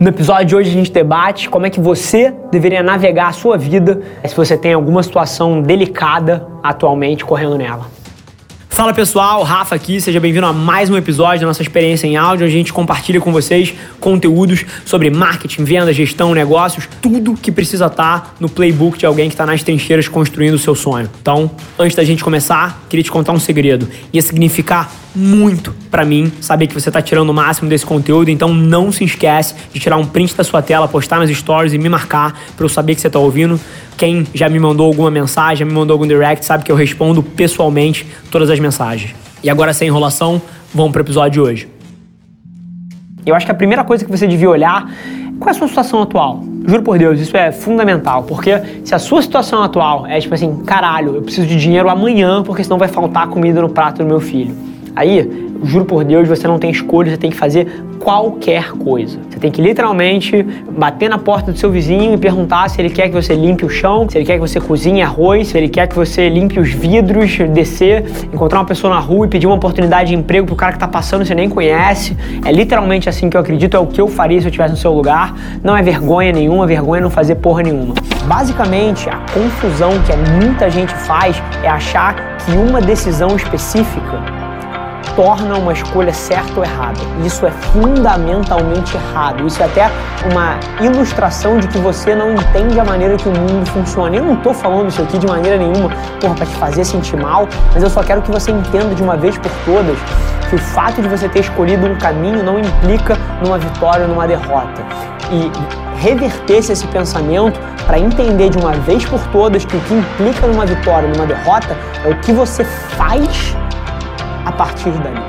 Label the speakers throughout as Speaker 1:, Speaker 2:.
Speaker 1: No episódio de hoje a gente debate como é que você deveria navegar a sua vida se você tem alguma situação delicada atualmente correndo nela. Fala pessoal, Rafa aqui, seja bem-vindo a mais um episódio da nossa experiência em áudio, a gente compartilha com vocês conteúdos sobre marketing, venda, gestão, negócios, tudo que precisa estar no playbook de alguém que está nas trincheiras construindo o seu sonho. Então, antes da gente começar, queria te contar um segredo. Ia significar muito para mim saber que você está tirando o máximo desse conteúdo, então não se esquece de tirar um print da sua tela, postar nas stories e me marcar para eu saber que você está ouvindo. Quem já me mandou alguma mensagem, já me mandou algum direct, sabe que eu respondo pessoalmente todas as mensagens. E agora, sem enrolação, vamos para o episódio de hoje. Eu acho que a primeira coisa que você devia olhar qual é a sua situação atual? Juro por Deus, isso é fundamental, porque se a sua situação atual é tipo assim, caralho, eu preciso de dinheiro amanhã porque senão vai faltar comida no prato do meu filho. Aí juro por Deus, você não tem escolha, você tem que fazer qualquer coisa. Você tem que literalmente bater na porta do seu vizinho e perguntar se ele quer que você limpe o chão, se ele quer que você cozinhe arroz, se ele quer que você limpe os vidros, descer, encontrar uma pessoa na rua e pedir uma oportunidade de emprego pro cara que tá passando você nem conhece. É literalmente assim que eu acredito, é o que eu faria se eu estivesse no seu lugar. Não é vergonha nenhuma, vergonha é não fazer porra nenhuma. Basicamente, a confusão que muita gente faz é achar que uma decisão específica torna uma escolha certa ou errada. Isso é fundamentalmente errado. Isso é até uma ilustração de que você não entende a maneira que o mundo funciona. Eu não estou falando isso aqui de maneira nenhuma para te fazer sentir mal, mas eu só quero que você entenda de uma vez por todas que o fato de você ter escolhido um caminho não implica numa vitória ou numa derrota. E reverter esse pensamento para entender de uma vez por todas que o que implica numa vitória ou numa derrota é o que você faz partir dali.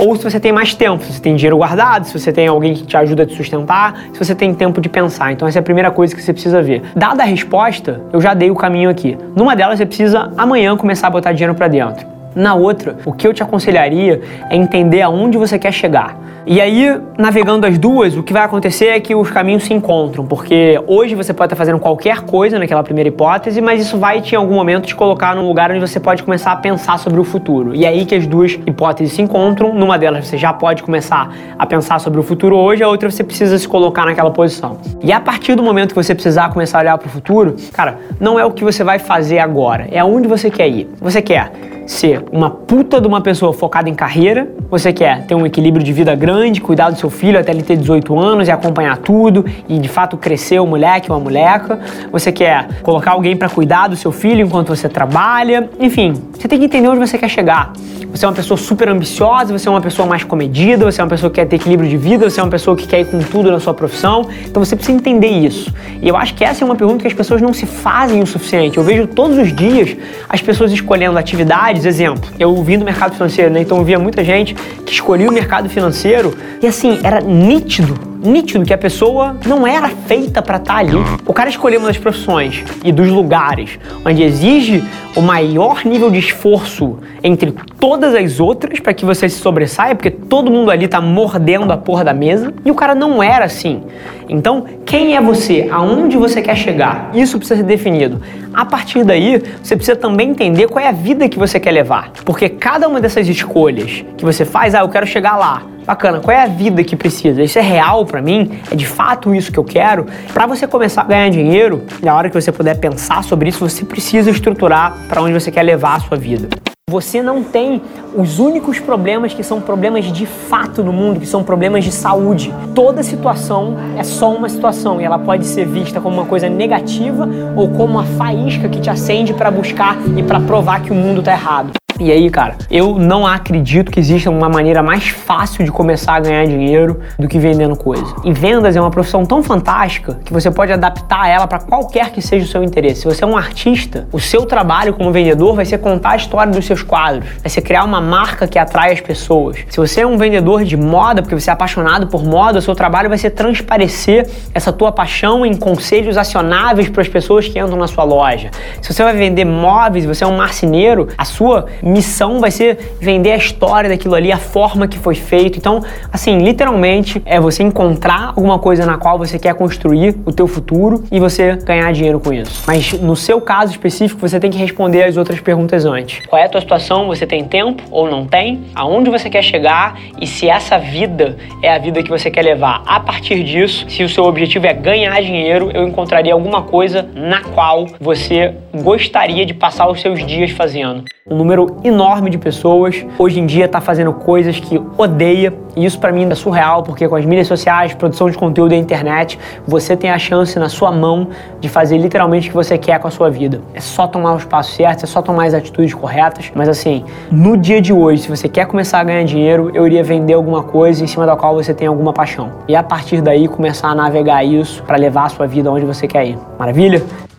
Speaker 1: Ou se você tem mais tempo, se você tem dinheiro guardado, se você tem alguém que te ajuda a te sustentar, se você tem tempo de pensar. Então essa é a primeira coisa que você precisa ver. Dada a resposta, eu já dei o caminho aqui. Numa delas você precisa amanhã começar a botar dinheiro para dentro. Na outra, o que eu te aconselharia é entender aonde você quer chegar. E aí, navegando as duas, o que vai acontecer é que os caminhos se encontram, porque hoje você pode estar fazendo qualquer coisa naquela primeira hipótese, mas isso vai em algum momento te colocar num lugar onde você pode começar a pensar sobre o futuro. E é aí que as duas hipóteses se encontram. Numa delas você já pode começar a pensar sobre o futuro hoje, a outra você precisa se colocar naquela posição. E a partir do momento que você precisar começar a olhar para o futuro, cara, não é o que você vai fazer agora, é aonde você quer ir. Você quer ser uma puta de uma pessoa focada em carreira, você quer ter um equilíbrio de vida grande, cuidar do seu filho até ele ter 18 anos e acompanhar tudo e de fato crescer o moleque ou a moleca, você quer colocar alguém para cuidar do seu filho enquanto você trabalha, enfim, você tem que entender onde você quer chegar. Você é uma pessoa super ambiciosa, você é uma pessoa mais comedida, você é uma pessoa que quer ter equilíbrio de vida, você é uma pessoa que quer ir com tudo na sua profissão, então você precisa entender isso. E eu acho que essa é uma pergunta que as pessoas não se fazem o suficiente. Eu vejo todos os dias as pessoas escolhendo atividades exemplo, eu vim do mercado financeiro, né? Então eu via muita gente que escolhia o mercado financeiro e assim, era nítido nítido que a pessoa não era feita para estar tá ali. O cara escolheu uma das profissões e dos lugares onde exige o maior nível de esforço entre todas as outras para que você se sobressaia, porque todo mundo ali tá mordendo a porra da mesa e o cara não era assim. Então, quem é você? Aonde você quer chegar? Isso precisa ser definido. A partir daí, você precisa também entender qual é a vida que você quer levar, porque cada uma dessas escolhas que você faz, ah, eu quero chegar lá, bacana, qual é a vida que precisa? Isso é real para mim? É de fato isso que eu quero? Para você começar a ganhar dinheiro, na hora que você puder pensar sobre isso, você precisa estruturar para onde você quer levar a sua vida. Você não tem os únicos problemas que são problemas de fato no mundo, que são problemas de saúde. Toda situação é só uma situação e ela pode ser vista como uma coisa negativa ou como uma faísca que te acende para buscar e para provar que o mundo está errado. E aí, cara, eu não acredito que exista uma maneira mais fácil de começar a ganhar dinheiro do que vendendo coisa. E vendas é uma profissão tão fantástica que você pode adaptar ela para qualquer que seja o seu interesse. Se você é um artista, o seu trabalho como vendedor vai ser contar a história dos seus quadros, vai ser criar uma marca que atrai as pessoas. Se você é um vendedor de moda, porque você é apaixonado por moda, o seu trabalho vai ser transparecer essa tua paixão em conselhos acionáveis para as pessoas que entram na sua loja. Se você vai vender móveis, você é um marceneiro, a sua missão vai ser vender a história daquilo ali, a forma que foi feito. Então, assim, literalmente é você encontrar alguma coisa na qual você quer construir o teu futuro e você ganhar dinheiro com isso. Mas no seu caso específico, você tem que responder as outras perguntas antes. Qual é a tua situação? Você tem tempo ou não tem? Aonde você quer chegar e se essa vida é a vida que você quer levar? A partir disso, se o seu objetivo é ganhar dinheiro, eu encontraria alguma coisa na qual você gostaria de passar os seus dias fazendo. Um número enorme de pessoas hoje em dia está fazendo coisas que odeia e isso para mim é surreal porque com as mídias sociais, produção de conteúdo e internet, você tem a chance na sua mão de fazer literalmente o que você quer com a sua vida. É só tomar os passos certos, é só tomar as atitudes corretas. Mas assim, no dia de hoje, se você quer começar a ganhar dinheiro, eu iria vender alguma coisa em cima da qual você tem alguma paixão. E a partir daí começar a navegar isso para levar a sua vida onde você quer ir. Maravilha?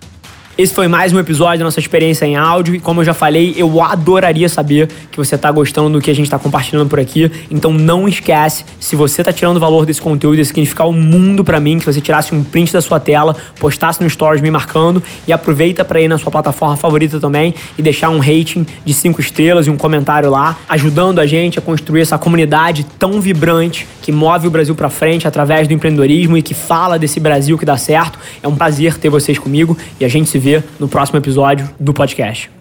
Speaker 1: Esse foi mais um episódio da nossa experiência em áudio e como eu já falei, eu adoraria saber que você está gostando do que a gente está compartilhando por aqui. Então não esquece, se você está tirando valor desse conteúdo, ia significar o um mundo para mim que você tirasse um print da sua tela, postasse no stories me marcando e aproveita para ir na sua plataforma favorita também e deixar um rating de cinco estrelas e um comentário lá, ajudando a gente a construir essa comunidade tão vibrante que move o Brasil para frente através do empreendedorismo e que fala desse Brasil que dá certo. É um prazer ter vocês comigo e a gente se vê no próximo episódio do podcast.